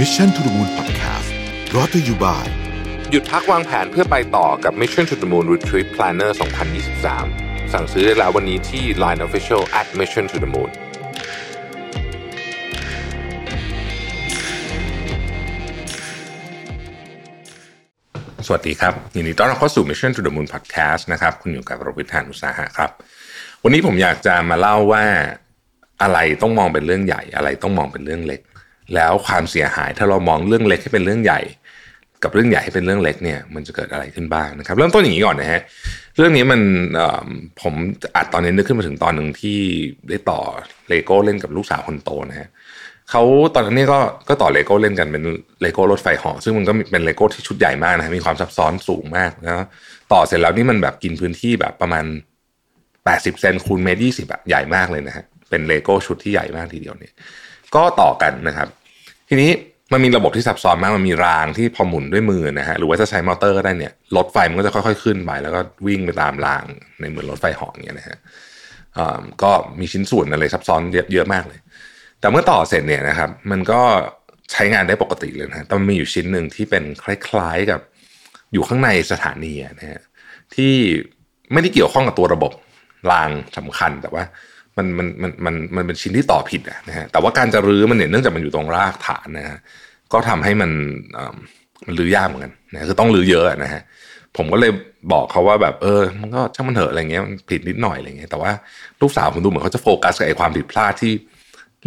Mission to the Moon Podcast รอ t ธออยู่บ่ายหยุดพักวางแผนเพื่อไปต่อกับ Mission to the Moon Retreat Planner 2023 สั่งซื้อได้แล้ววันนี้ที่ Line Official at Mission to the Moon สวัสดีครับยินดีต้อนรับเข้าสู่ Mission to the Moon Podcast นะครับ คุณอยู่กับรวิทยานุสาหะครับ วันนี้ผมอยากจะมาเล่าว่าอะไรต้องมองเป็นเรื่องใหญ่ อะไรต้องมองเป็นเรื่องเล็ก แล้วความเสียหายถ้าเรามองเรื่องเล็กให้เป็นเรื่องใหญ่ กับเรื่องใหญ่ให้เป็นเรื่องเล็กเนี่ยมันจะเกิดอะไรขึ้นบ้างนะครับ เริ่มต้นอย่างนี้ก่อนนะฮะเรื่องนี้มันผมอัดตอนนี้นึกขึ้นมาถึงตอนหนึ่งที่ได้ต่อเลโก้เล่นกับลูกสาวคนโตนะฮะเขาตอนนั้นก็ก็ต่อเลโก้เล่นกันเป็นเลโก้รถไฟหาะซึ่งมันก็เป็นเลโก้ที่ชุดใหญ่มากนะมีความซับซ้อนสูงมากแล้วต่อเสร็จแล้วนี่มันแบบกินพื้นที่แบบประมาณ 80 เซนคูณเมตรยี่สิบอะใหญ่มากเลยนะฮะเป็นเลโก้ชุดที่ใหญ่มากทีเดียวเนี่ย ก็ต่อกันนะครับ ทีนี้มันมีระบบที่ซับซ้อนมาก มันมีรางที่พอหมุนด้วยมือนะฮะ หรือว่าจะใช้มอเตอร์ก็ได้เนี่ย รถไฟมันก็จะค่อยๆขึ้นไป แล้วก็วิ่งไปตามรางในเหมือนรถไฟเหาะเนี่ยนะฮะก็มีชิ้นส่วนอะไรซับซ้อนเยอะมากเลย แต่เมื่อต่อเสร็จเนี่ยนะครับ มันก็ใช้งานได้ปกติเลยนะแต่มันมีอยู่ชิ้นหนึ่งที่เป็นคล้ายๆกับอยู่ข้างในสถานีนะฮะที่ไม่ได้เกี่ยวข้องกับตัวระบบรางสำคัญแต่ว่า มันมันมันมันมันเป็นชิ้นที่ต่อผิดนะฮะแต่ว่าการจะรื้อมันเนี่ยเนื่องจากมันอยู่ตรงรากฐานนะฮะก็ทำให้มันมันรื้อยากเหมือนกันนะคือต้องรื้อเยอะนะฮะผมก็เลยบอกเขาว่าแบบเออ มันก็ช่างมันเถอะอะไรเงี้ยมันผิดนิดหน่อยอะไรเงี้ยแต่ว่าลูกสาวผมดูเหมือนเขาจะโฟกัสกับไอ้ความผิดพลาดที่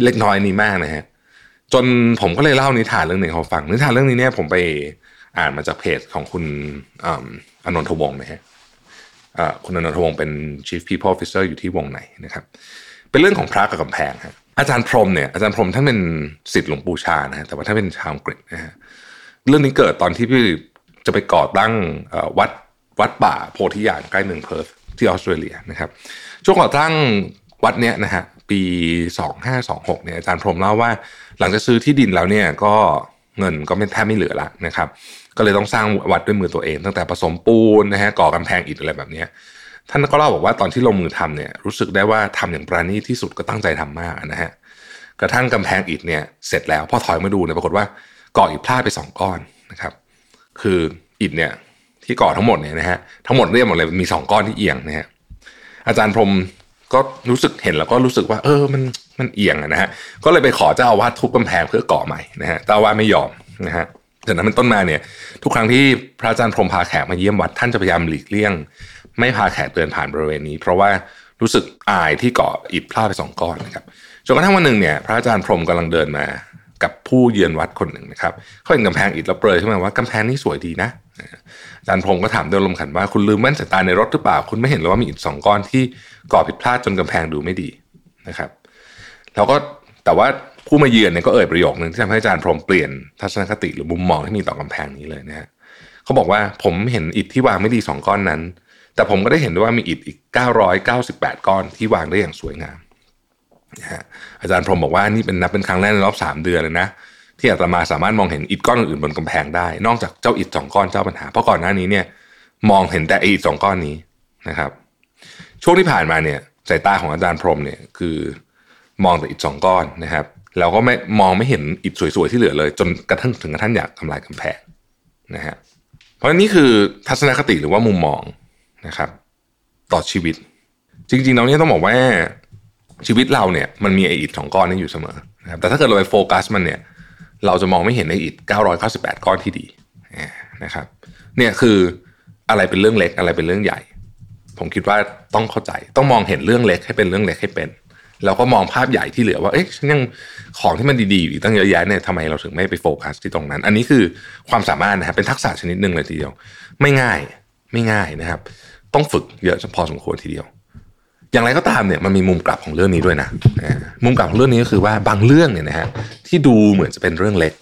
เล็กน้อยนี้มากนะฮะจนผมก็เลยเล่านิทานเรื่องหนึ่งเขาฟังนิทานเรื่องนี้เนี่ยผมไปอ่านมาจากเพจของคุณอนนทวงศ์นะฮะ คุณอนนทวงศ์เป็น Chief People Officer อยู่ที่วงไหนนะครับ เป็นเรื่องของพระกับกำแพงฮะอาจารย์พรมเนี่ยอาจารย์พรมท่านเป็นสิทธิ์หลวงปู่ชานะฮะแต่ว่าท่านเป็นชาวอังกฤษนะฮะเรื่องนี้เกิดตอนที่พี่จะไปก่อตั้งวัดวัดป่าโพธิญาณใกล้เมืองเพิร์ธที่ออสเตรเลียนะครับ ช่วงก่อตั้งวัดเนี้ยนะฮะปี 2526เนี่ยอาจารย์พรมเล่าว่า หลังจากซื้อที่ดินแล้วเนี่ยก็เงินก็ไม่แทบไม่เหลือละนะครับ ก็เลยต้องสร้างวัดด้วยมือตัวเอง ตั้งแต่ผสมปูนนะฮะก่อกำแพงอิฐอะไรแบบนี้ท่านก็เล่าบอกว่าตอนที่ลงมือทำเนี่ยรู้สึกได้ว่าทำอย่างปราณีที่สุดก็ตั้งใจทำมากนะฮะกระทั่งกำแพงอิฐเนี่ยเสร็จแล้วพอถอยมาดูเนี่ยปรากฏว่าก่ออิฐพลาดไปสองก้อนนะครับ คืออิฐเนี่ยที่ก่อทั้งหมดเนี่ยนะฮะทั้งหมดเรียบหมดเลยมีสองก้อนที่เอียงนะฮะอาจารย์พรมก็รู้สึกเห็นแล้วก็รู้สึกว่า เออมันมันเอียงนะฮะก็เลยไปขอเจ้าอาวาสทุบกำแพงเพื่อก่อใหม่นะฮะเจ้าอาวาสไม่ยอมนะฮะ จากนั้นเป็นต้นมาเนี่ย ทุกครั้งที่พระอาจารย์พรมพาแขกมาเยี่ยมวัดท่านจะพยายามหลีกเลี่ยง ไม่พาแขกเดินผ่านบริเวณนี้ เพราะว่ารู้สึกอายที่เกาะอิฐพลาดไปสองก้อนนะครับจนกระทั่งวันหนึ่งเนี่ยพระอาจารย์พรมกำลังเดินมากับผู้เยือนวัดคนหนึ่งนะครับเขาเห็นกำแพงอิฐแล้วเปรยขึ้นมาว่ากำแพงนี้สวยดีนะอาจารย์พรมก็ถามด้วยลมขันว่าคุณลืมแว่นสายตาในรถหรือเปล่า คุณไม่เห็นหรือว่ามีอิฐสองก้อนที่ก่อผิดพลาดจนกำแพงดูไม่ดีนะครับ แล้วก็แต่ว่า ผู้มาเยือนเนี่ยก็เอ่ยประโยคนึงที่ทำให้อาจารย์พรมเปลี่ยนทัศนคติหรือมุมมองที่มีต่อกำแพงนี้เลยนะฮะเขาบอกว่าผมเห็นอิฐที่วางไม่ดีสองก้อนนั้น แต่ผมก็ได้เห็นด้วยว่ามีอิฐอีก 998 ก้อนที่วางได้อย่างสวยงามนะฮะอาจารย์พรมบอกว่านี่เป็นนับเป็นครั้งแรกในรอบ 3 เดือนเลยนะที่อาตมาสามารถมองเห็นอิฐก้อนอื่นบนกำแพงได้ นอกจากเจ้าอิฐสองก้อนเจ้าปัญหา เพราะก่อนหน้านี้เนี่ยมองเห็นแต่อิฐสองก้อนนี้นะครับ ช่วงที่ผ่านมาเนี่ยสายตาของอาจารย์พรมเนี่ยคือมองแต่อิฐสองก้อนนะครับ เราก็ไม่มองไม่เห็นอิฐสวยๆที่เหลือเลย จนกระทั่งถึงกระทั่งอยากทำลายกำแพงนะฮะเพราะนี่คือทัศนคติหรือว่ามุมมองนะครับ ต่อชีวิต จริงๆเราเนี่ยต้องบอกว่าชีวิตเราเนี่ยมันมีไออิฐสองก้อนนี้อยู่เสมอนะครับแต่ถ้าเกิดเราไปโฟกัสมันเนี่ย เราจะมองไม่เห็นในอิฐ998 ก้อนที่ดีนะครับเนี่ยคืออะไรเป็นเรื่องเล็กอะไรเป็นเรื่องใหญ่ ผมคิดว่าต้องเข้าใจ ต้องมองเห็นเรื่องเล็กให้เป็นเรื่องเล็กให้เป็น เราก็มองภาพใหญ่ที่เหลือว่า เอ๊ะฉันยังของที่มันดีๆอยู่ตั้งเยอะแยะเนี่ยทำไมเราถึงไม่ไปโฟกัสที่ตรงนั้น อันนี้คือความสามารถนะครับเป็นทักษะชนิดหนึ่งเลยทีเดียว ไม่ง่ายไม่ง่ายนะครับ ต้องฝึกเยอะพอสมควรทีเดียว อย่างไรก็ตามเนี่ยมันมีมุมกลับของเรื่องนี้ด้วยนะมุมกลับของเรื่องนี้ก็คือว่าบางเรื่องเนี่ยนะฮะที่ดูเหมือนจะเป็นเรื่องเล็ก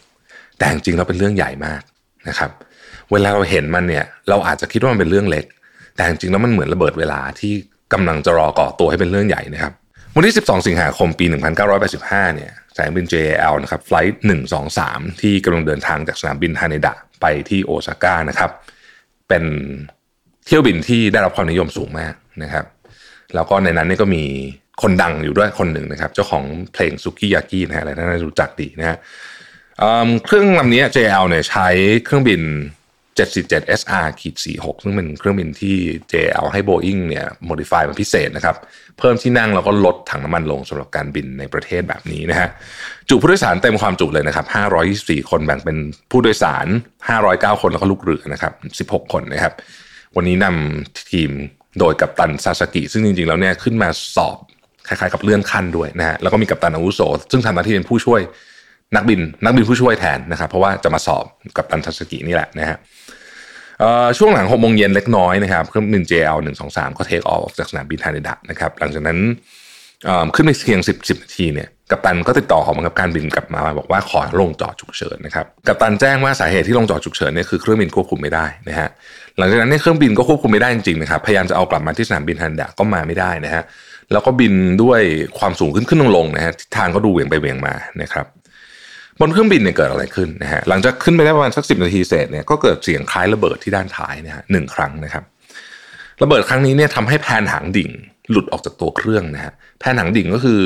แต่จริงๆเราเป็นเรื่องใหญ่มากนะครับ เวลาเราเห็นมันเนี่ย เราอาจจะคิดว่ามันเป็นเรื่องเล็ก แต่จริงๆแล้วมันเหมือนระเบิดเวลาที่กำลังจะรอก่อตัวให้เป็นเรื่องใหญ่นะครับ วันที่ 12 สิงหาคมปี 1985 เนี่ยสายบิน JAL นะครับไฟล์123 ที่กำลังเดินทางจากสนามบินฮานิดะไปที่โอซาก้านะครับ เป็นเที่ยวบินที่ได้รับความนิยมสูงมากนะครับ แล้วก็ในนั้นนี่ก็มีคนดังอยู่ด้วยคนหนึ่งนะครับ เจ้าของเพลงซุกี้ยากินะฮะอะไรน่าจะรู้จักดีนะฮะเครื่องลำนี้ JL เนี่ยใช้เครื่องบิน 747 SR ขีด46 ซึ่งเป็นเครื่องบินที่ JL ให้ Boeing เนี่ย modify มาพิเศษนะครับ เพิ่มที่นั่งแล้วก็ลดถังน้ำมันลงสำหรับการบินในประเทศแบบนี้นะฮะ จุผู้โดยสารเต็มความจุเลยนะครับ 524 คนแบ่งเป็นผู้โดยสาร 509 คนแล้วก็ลูกเรือนะครับ 16 คนนะครับ วันนี้นำทีมโดยกัปตันซาซากิ ซึ่งจริงๆ แล้วเนี่ยขึ้นมาสอบคล้ายๆกับเลื่อนขั้นด้วยนะฮะ แล้วก็มีกัปตันอาวุโส ซึ่งทำหน้าที่เป็นผู้ช่วยนักบินนักบินผู้ช่วยแทนนะครับ เพราะว่าจะมาสอบกัปตันซาซากินี่แหละนะฮะ ช่วงหลัง6โมงเย็นเล็กน้อยนะครับเครื่องบิน JL 123 ก็ take off จากสนามบินฮาเนดะนะครับหลังจากนั้นขึ้นไปเพียง 10 10นาทีเนี่ยกัปตันก็ติดต่อของกับการบินกลับมาบอกว่าขอลงจอดฉุกเฉินนะครับกัปตันแจ้งว่าสาเหตุที่ลงจอดฉุกเฉินเนี่ยคือเครื่องบินควบคุมไม่ได้นะฮะหลังจากนั้นเนี่ยเครื่องบินก็ควบคุมไม่ได้จริงๆนะครับพยายามจะเอากลับมาที่สนามบินฮันดะก็มาไม่ได้นะฮะแล้วก็บินด้วยความสูงขึ้นขึ้นลงลงนะฮะทางก็ดูเหวี่ยงไปเหวี่ยงมานะครับ บนเครื่องบินเนี่ยเกิดอะไรขึ้นนะฮะหลังจากขึ้นไปได้ประมาณสักสินาทีเศษเนี่ยก็เกิดเสียงคล้ายระเบิดที่ด้านท้ายนะฮะหนึ่งครั้งนะครับระเบิดครั้งนี้เนี่ยทำให้แผ่นหางดิ่งหลุดออกจากตัวเครื่องนะฮะแผ่นหางดิ่งก็คือ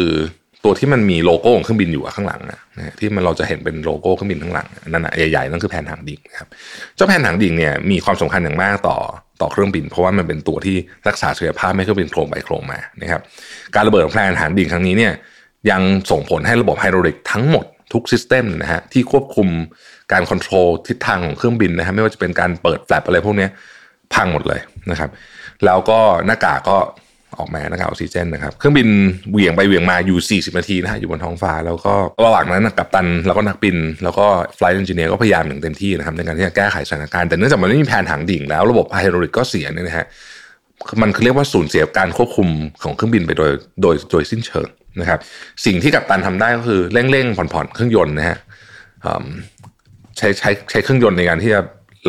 ตัวที่มันมีโลโก้ของเครื่องบินอยู่ข้างหลังนะที่มันเราจะเห็นเป็นโลโก้เครื่องบินข้างหลังนั่นนะใหญ่ๆนั่นคือแผ่นหางดิ่งนะครับเจ้าแผ่นหางดิ่งเนี่ยมีความสำคัญอย่างมากต่อต่อเครื่องบิน เพราะว่ามันเป็นตัวที่รักษาเสถียรภาพไม่เครื่องบินโคลงไปโคลงมานะครับการระเบิดของแผ่นหางดิ่งครั้งนี้เนี่ยยังส่งผลให้ระบบไฮดรอลิกทั้งหมด ทุก system นะฮะที่ควบคุมการควบคุมทิศทางของเครื่องบินนะฮะไม่ว่าจะเป็นการเปิด flap อะไรพวกนี้พังหมดเลยนะครับแล้วก็หน้ากากก็ออกมาหน้ากากออกซิเจนนะครับเครื่องบินเหวี่ยงไปเหวี่ยงมาอยู่ 40 นาทีนะฮะอยู่บนท้องฟ้า แล้วก็ระหว่างนั้นกัปตันแล้วก็นักบิน แล้วก็ flight engineer ก็พยายามอย่างเต็มที่นะครับในการที่จะแก้ไขสถานการณ์แต่เนื่องจากมันไม่มีแผ่นหางดิ่งแล้วระบบไฮดรอลิกก็เสียเนี่ยนะฮะมันคือเรียกว่าสูญเสียการควบคุมของเครื่องบินไปโดยโดยโดยสิ้นเชิง นะครับสิ่งที่กัปตันทำได้ก็คือเร่งเร่งผ่อนผ่อนเครื่องยนต์นะฮะใช้ใช้ใช้เครื่องยนต์ในการที่จะ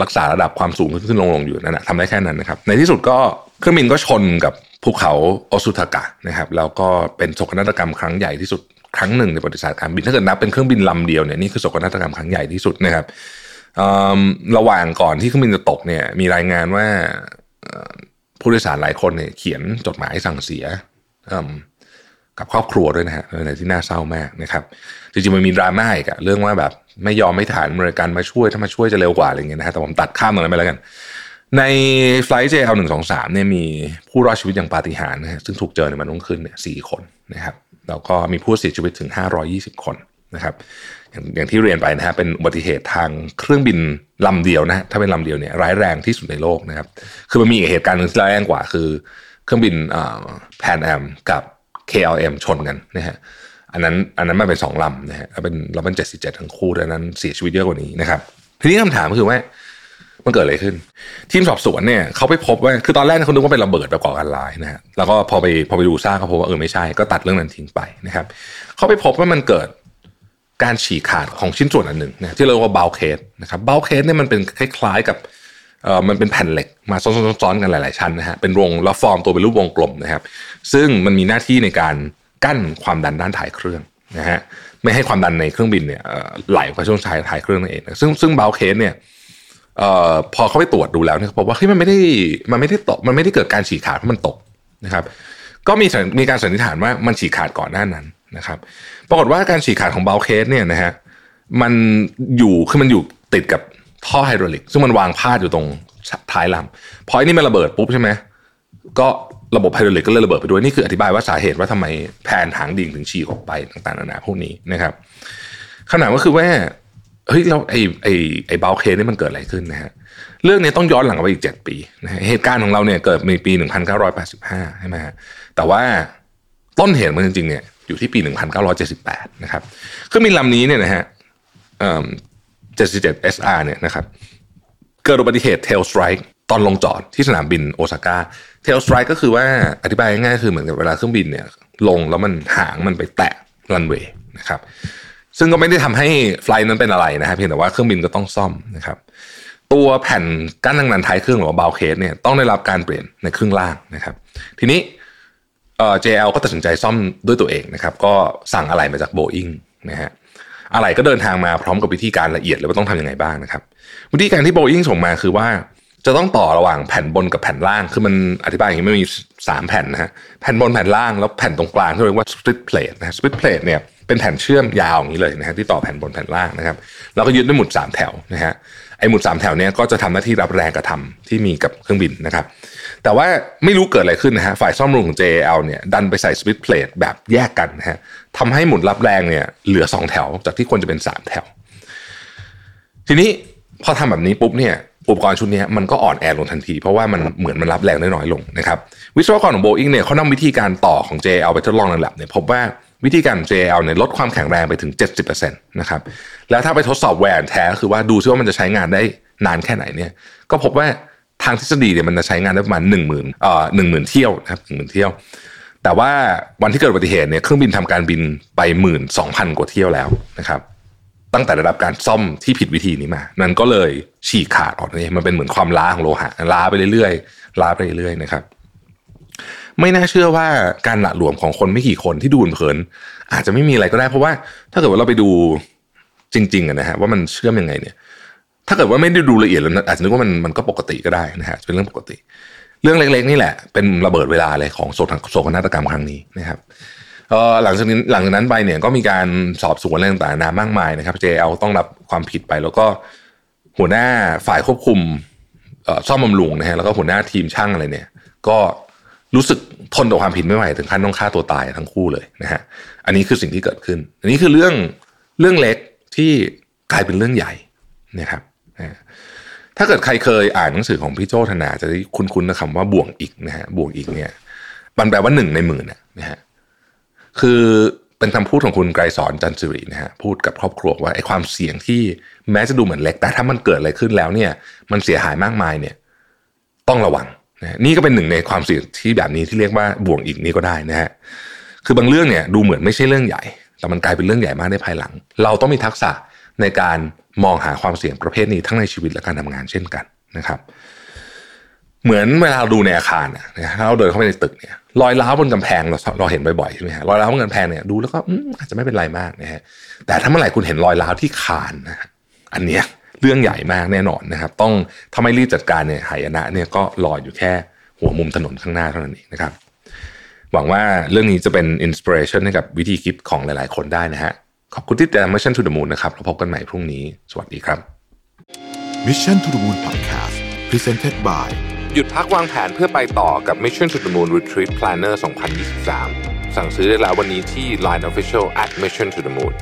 รักษาระดับความสูงขึ้นขึ้นลงลงอยู่นั่นแหะทำได้แค่นั้นนะครับ ในที่สุดก็เครื่องบินก็ชนกับภูเขาโอซุทากะนะครับแล้วก็เป็นโศกนาฏกรรมครั้งใหญ่ที่สุดครั้งหนึ่งในประวัติศาสตร์การบินถ้าเกิดนับเป็นเครื่องบินลำเดียวเนี่ยนี่คือโศกนาฏกรรมครั้งใหญ่ที่สุดนะครับระหว่างก่อนที่เครื่องบินจะตกเนี่ยมีรายงานว่าผู้โดยสารหลายคนเนี่ยเขียนจดหมายสั่งเสีย กับครอบครัวด้วยนะฮะในที่น่าเศร้ามากนะครับจริงๆมันมีดราม่าอีกอะเรื่องว่าแบบไม่ยอมไม่ฐานบริการมาช่วยถ้ามาช่วยจะเร็วกว่าอะไรเงี้ยนะฮะแต่ผมตัดข้ามตรงนั้นไปแล้วกัน ในไฟล์ JL 1 2 3เนี่ยมีผู้รอดชีวิตอย่างปาฏิหาริย์นะฮะซึ่งถูกเจอในมันรุ่งขึ้นเนี่ยสี่คนนะครับแล้วก็มีผู้เสียชีวิตถึง 520 คนนะครับอย่างอย่างที่เรียนไปนะฮะเป็นอุบัติเหตุทางเครื่องบินลำเดียวนะถ้าเป็นลำเดียวเนี่ยร้ายแรงที่สุดในโลกนะครับ คือมันมีเหตุการณ์หนึ่งที่ร้ายแรงกว่าคือ เครื่องบินPan Am กับ KLM ชนกันนะฮะอันนั้นอันนั้นมันเป็นสองลำนะฮะเป็นเราเป็นเจ็ดสี่เจ็ดทั้งคู่ดังนั้นเสียชีวิตเยอะกว่านี้นะครับ ทีนี้คำถามคือว่ามันเกิดอะไรขึ้น ทีมสอบสวนเนี่ยเขาไปพบว่าคือตอนแรกเขาคิดว่าเป็นระเบิดประกอบการร้ายนะฮะแล้วก็พอไปพอไปดูซากเขาพบว่าเออไม่ใช่ก็ตัดเรื่องนั้นทิ้งไปนะครับเขาไปพบว่ามันเกิดการฉีกขาดของชิ้นส่วนอันหนึ่งนะที่เรียกว่า bulkhead นะครับ bulkhead เนี่ยมันเป็นคล้ายๆกับเมันเป็นแผ่นเหล็กมาซ้อนๆกันหลาย ๆ ชั้นนะฮะเป็นวงแล้วฟอร์มตัวเป็นรูปวงกลมนะครับ ซึ่งมันมีหน้าที่ในการกั้นความดันด้านท้ายเครื่องนะฮะไม่ให้ความดันในเครื่องบินเนี่ยไหลไปช่วงชายท้ายเครื่องนั่นเองซึ่งซึ่ง bulkhead เนี่ยเออพอเขาไปตรวจดูแล้วเนี่ยพบว่าเฮ้ยมันไม่ได้มันไม่ได้ตกมันไม่ได้เกิดการฉีกขาดเพราะมันตกนะครับ ก็มีมีการสันนิษฐานว่ามันฉีกขาดก่อนหน้านั้นนะครับ ปรากฏว่าการฉีกขาดของ bulkhead เนี่ยนะฮะมันอยู่คือมันอยู่ติดกับ ท่อไฮดรอลิก ซึ่งมันวางพาดอยู่ตรงท้ายลำพอไอ้นี่มันระเบิดปุ๊บใช่ไหมก็ระบบไฮดรอลิกก็เลยระเบิดไปด้วยนี่คืออธิบายว่าสาเหตุว่าทำไมแผ่นหางดิ่งถึงฉีกออกไปต่างๆนานาพวกนี้นะครับขนาดก็คือว่าเฮ้ยเราไอ้ไอ้ไอ้ bulkhead นี่มันเกิดอะไรขึ้นนะฮะเรื่องนี้ต้องย้อนหลังไปอีก 7 ปีนะเหตุการณ์ของเราเนี่ยเกิดในปี 1985 ใช่ไหมฮะแต่ว่าต้นเหตุมันจริงๆเนี่ยอยู่ที่ปี 1978 นะครับเครื่องบินลำนี้เนี่ยนะฮะ 747 SR เนี่ยนะครับเกิดอุบัติเหตุ tail strike ตอนลงจอดที่สนามบินโอซาก้า tail strike ก็คือว่าอธิบายง่ายๆคือเหมือนกับเวลาเครื่องบินเนี่ยลงแล้วมันหางมันไปแตะรันเวย์นะครับซึ่งก็ไม่ได้ทำให้ flight นั้นเป็นอะไรนะครับเพียงแต่ว่าเครื่องบินก็ต้องซ่อมนะครับ ตัวแผ่นกั้นทางด้านท้ายเครื่องหรือว่า bulkhead เนี่ยต้องได้รับการเปลี่ยนในเครึ่องล่างนะครับ ทีนี้เอ่อ JL ก็ตัดสินใจซ่อมด้วยตัวเองนะครับ ก็สั่งอะไรมาจากโบอิงนะฮะ อะไรก็เดินทางมาพร้อมกับวิธีการละเอียดเลยว่าต้องทำยังไงบ้างนะครับ วิธีการที่โบอิงส่งมาคือว่าจะต้องต่อระหว่างแผ่นบนกับแผ่นล่าง คือมันอธิบายอย่างนี้ไม่มี 3 แผ่นนะฮะ แผ่นบนแผ่นล่างแล้วแผ่นตรงกลางที่เรียกว่า split plate นะ split plate เนี่ยเป็นแผ่นเชื่อมยาวอย่างนี้เลยนะฮะที่ต่อแผ่นบนแผ่นล่างนะครับ แล้วก็ยึดด้วยหมุด 3 แถวนะฮะ ไอ้หมุด 3 แถวเนี้ยก็จะทำหน้าที่รับแรงกระทำที่มีกับเครื่องบินนะครับ แต่ว่าไม่รู้เกิดอะไรขึ้นนะฮะฝ่ายซ่อมบำรุงของ JL เนี่ยดันไปใส่สวิตช์เพลทแบบแยกกันนะฮะทำให้หมุนรับแรงเนี่ยเหลือ 2 แถว จากที่ควรจะเป็น 3 แถว ทีนี้พอทำแบบนี้ปุ๊บเนี่ยอุปกรณ์ชุดนี้มันก็อ่อนแอลงทันที เพราะว่ามันเหมือนมันรับแรงได้น้อยลงนะครับวิศวกรของโบอิงเนี่ยเขานำวิธีการต่อของ JL ไปทดลองในแลบเนี่ยพบว่าวิธีการ JL เนี่ยลดความแข็งแรงไปถึง 70%นะครับแล้วถ้าไปทดสอบแวร์แท้คือว่าดูซิว่ามันจะใช้งานได้นานแค่ไหนเนี่ยก็พบว่า ทางทฤษฎีเนี่ยมันจะใช้งานได้ประมาณ1 0,000เอ่อหนึ่งหมื่นเที่ยวนะครับหนึ่งหมื่นเที่ยว แต่ว่าวันที่เกิดอุบัติเหตุเนี่ยเครื่องบินทำการบินไปหมื่นสองพันกว่าเที่ยวแล้วนะครับตั้งแต่ระดับการซ่อมที่ผิดวิธีนี้มา นั่นก็เลยฉีกขาดออกนี่มันเป็นเหมือนความล้าของโลหะล้าไปเรื่อยๆล้าไปเรื่อยๆนะครับ ไม่น่าเชื่อว่าการหละหลวมของคนไม่กี่คนที่ดูนเพลินอาจจะไม่มีอะไรก็ได้เพราะว่า ถ้าเกิดว่าเราไปดูจริงๆนะฮะว่ามันเชื่อมยังไงเนี่ย ถ้าเกิดว่าไม่ได้ดูละเอียดแล้วอาจจะนึกว่ามันมันก็ปกติก็ได้นะฮะเป็นเรื่องปกติ เรื่องเล็กๆนี่แหละ เป็นระเบิดเวลาเลยของโศกนาฏกรรมครั้งนี้นะครับหลังจากนี้หลังจากนั้นไปเนี่ยก็มีการสอบสวนอะไรต่างๆนามากมายนะครับ JL ต้องรับความผิดไป แล้วก็หัวหน้าฝ่ายควบคุมซ่อมบำรุงนะฮะแล้วก็หัวหน้าทีมช่างอะไรเนี่ย ก็รู้สึกทนต่อความผิดไม่ไหวถึงขั้นต้องฆ่าตัวตายทั้งคู่เลยนะฮะอันนี้คือสิ่งที่เกิดขึ้น อันนี้คือเรื่องเรื่องเล็กที่กลายเป็นเรื่องใหญ่นะครับ ถ้าเกิดใครเคยอ่านหนังสือของพี่โจธนาจะได้คุ้นๆนะคำว่าบ่วงอีกนะฮะบ่วงอีกเนี่ยมันแปลว่าหนึ่งในหมื่นนะฮะคือเป็นคำพูดของคุณไกรสอนจันทรีนะฮะพูดกับครอบครัวว่าไอ้ความเสี่ยงที่แม้จะดูเหมือนเล็ก แต่ถ้ามันเกิดอะไรขึ้นแล้วเนี่ย มันเสียหายมากมายเนี่ย ต้องระวังนะนี่ก็เป็นหนึ่งในความเสี่ยงที่แบบนี้ที่เรียกว่าบ่วงอีกนี้ก็ได้นะฮะคือบางเรื่องเนี่ยดูเหมือนไม่ใช่เรื่องใหญ่ แต่มันกลายเป็นเรื่องใหญ่มากในภายหลัง เราต้องมีทักษะในการ มองหาความเสี่ยงประเภทนี้ทั้งในชีวิตและการทำงานเช่นกันนะครับเหมือนเวลาเราดูในอาคารนะถ้าเราเดินเข้าไปในตึกเนี่ยรอยร้าวบนกำแพงเราเราเห็นบ่อยๆใช่ไหมฮะรอยร้าวบนกำแพงเนี่ยดูแล้วก็อาจจะไม่เป็นไรมากนะฮะแต่ถ้าเมื่อไหร่คุณเห็นรอยร้าวที่คานนะอันเนี้ยเรื่องใหญ่มากแน่นอนนะครับ ต้องถ้าไม่รีบจัดการเนี่ยหายนะเนี่ยก็ลอยอยู่แค่หัวมุมถนนข้างหน้าเท่านั้นเองนะครับ หวังว่าเรื่องนี้จะเป็นอินสปิเรชันให้กับวิธีคิดของหลายๆ คนได้นะฮะ ขอบคุณที่ติดตาม Mission to the Moon นะครับเราพบกันใหม่พรุ่งนี้ สวัสดีครับ Mission to the Moon Podcast Presented by หยุดพักวางแผนเพื่อไปต่อกับ Mission to the Moon Retreat Planner 2023 สั่งซื้อได้แล้ววันนี้ที่ Line Official at Mission to the Moon